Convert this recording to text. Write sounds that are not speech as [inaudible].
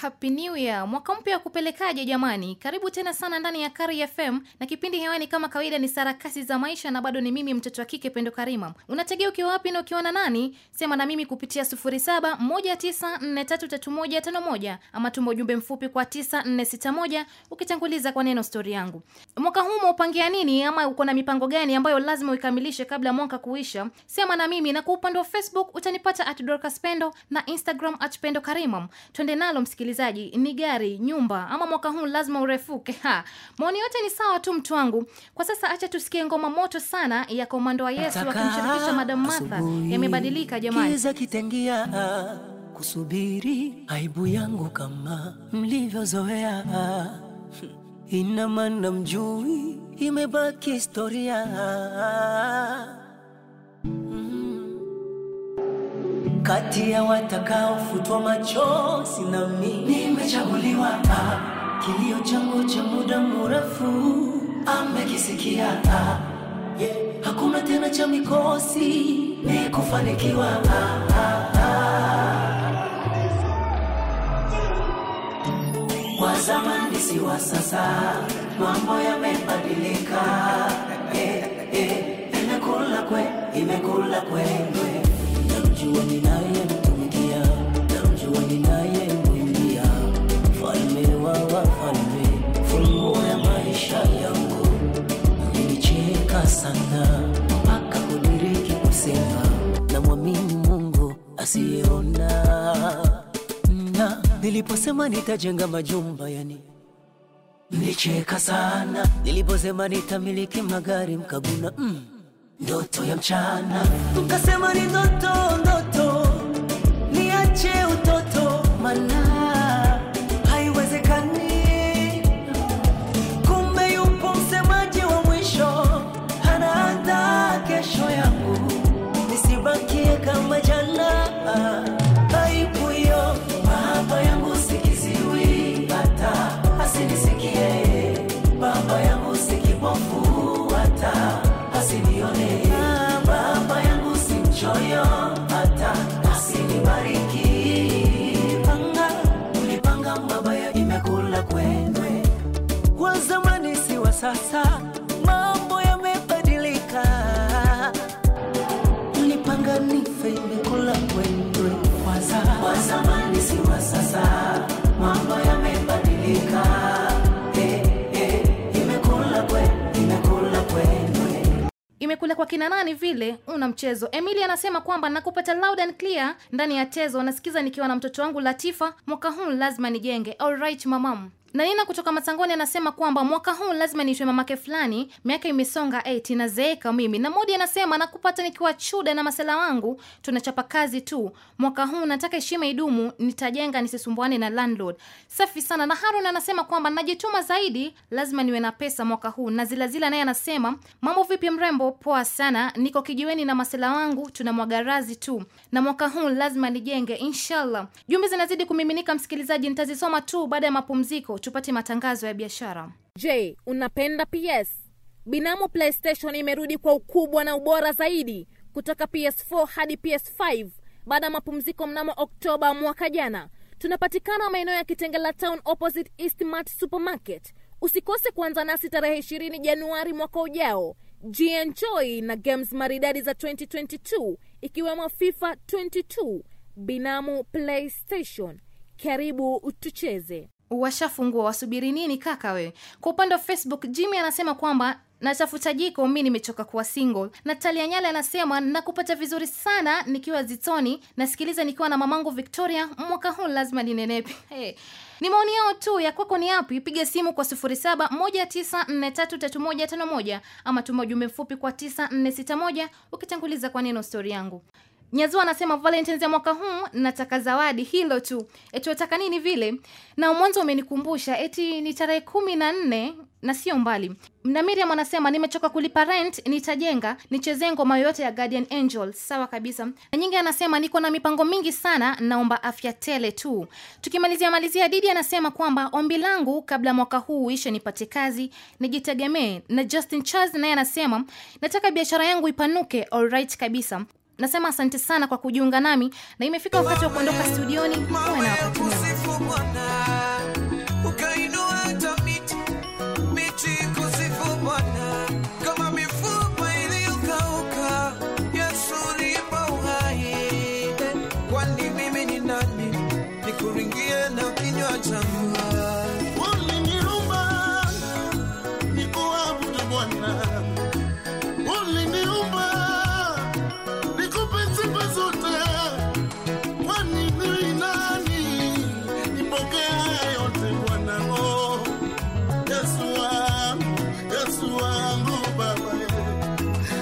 Happy New Year! Mwaka mpya kupelekaje jamani? Karibu tena sana ndani ya Kari FM na kipindi hewani kama kawaida ni sarakasi za maisha na bado ni mimi mtoto wa kike Pendo Karima. Unategea ukiwa wapi na ukiwa na nani? Sema na mimi kupitia 0719433151 ama tuma ujumbe mfupi kwa 9461 ukitanguliza kwa neno stori yangu. Mwaka huu umeupangia nini ama uko na mipango gani ambayo lazima uikamilishe kabla mwaka kuisha? Sema na mimi na kwa upande wa Facebook utanipata at Dorcas Pendo na Instagram at Pendo Karima. Twende nalo msikilizaji, ni gari, nyumba ama mwaka huu lazima urefuke? Ha, maoni yote ni sawa tu mtu wangu. Kwa sasa acha tusikie ngoma moto sana ya Komando wa Yesu akimshirikisha Madam Martha. Yamebadilika jamani. Kiza kitengia kusubiri aibu yangu kama mlivyozoea, ina maana mjui, imebaki historia. Kati ya watakaofutwa machozi na mimi nimechaguliwa. Ah, kilio changu cha muda mrefu amekisikia. Ah, yeah. Hakuna tena cha mikosi ni kufanikiwa. Ah, ah, ah. Kwa zamani si wa sasa, mambo yamebadilika. Eh, eh, imekula kwe, imekula kwendwe namjua ninayemtumikia, namjua ninayemwimbia, mfalme wa wafalme, funguo ya maisha yangu. Nilicheka sana mpaka kudiriki kusema, namwamini Mungu asiyeona, na niliposema nitajenga majumba yani Nilicheka sana niliposema nitamiliki magari mkaguna mm. Ndoto ya mchana. Tukasema ni ndoto, ndoto imekula kwa kina nani vile? Una mchezo. Emily anasema kwamba nakupata loud and clear ndani ya tezo. Nasikiza nikiwa na mtoto wangu latifa. Mwaka huu lazima nijenge. Alright mamamu na nina kutoka matangoni anasema kwamba mwaka huu lazima niitwe mamake fulani miaka imesonga 8 nazeeka mimi. Na modi anasema nakupata nikiwa chuda na masela wangu tunachapa kazi tu. Mwaka huu nataka heshima idumu nitajenga nisisumbuane na landlord. Safi sana. Na harun anasema kwamba najituma zaidi lazima niwe na pesa mwaka huu. Na zilazila naye anasema mambo vipi mrembo? Poa sana. Niko kijiweni na masela wangu tunamwaga razi tu. Na mwaka huu lazima nijenge inshallah. Jumbe zinazidi kumiminika msikilizaji nitazisoma tu baada ya mapumziko tupate matangazo ya biashara Je, unapenda PS? Binamu PlayStation imerudi kwa ukubwa na ubora zaidi kutoka PS4 hadi PS5 baada ya mapumziko mnamo Oktoba mwaka jana. Tunapatikana maeneo ya Kitengela Town opposite Eastmart Supermarket. Usikose kuanza nasi tarehe 20 Januari mwaka ujao. Jienjoy na games maridadi za 2022 ikiwemo FIFA 22. Binamu PlayStation, karibu tucheze. Washafungua wasubiri nini kaka wewe kwa upande wa facebook jimmy anasema kwamba natafuta jiko mi nimechoka kuwa single. Natalia nyale anasema nakupata vizuri sana nikiwa zitoni nasikiliza nikiwa na mamangu victoria mwaka huu lazima ninenepe. [laughs] Hey. ni maoni yao tu ya kwako ni yapi? Piga simu kwa 0719433151 ama tuma ujumbe mfupi kwa 9461 ukitanguliza kwa neno stori yangu Nyazua anasema Valentines ya mwaka huu nataka zawadi, hilo tu. Eti wataka nini vile? Na mwanzo umenikumbusha eti ni tarehe kumi na nne na sio mbali. Na Miriam anasema nimechoka kulipa rent, nitajenga, nichezee ngoma yoyote ya Guardian Angel. Sawa kabisa. Na nyingi anasema niko na mipango mingi sana, naomba afya tele tu. Tukimalizia malizia, Didi anasema kwamba ombi langu kabla mwaka huu uishe nipate kazi, nijitegemee. Na Justin Charles naye anasema nataka biashara yangu ipanuke. Alright kabisa. Nasema asante sana kwa kujiunga nami na imefika wakati wa kuondoka studioni. Uwe na wakati mwema.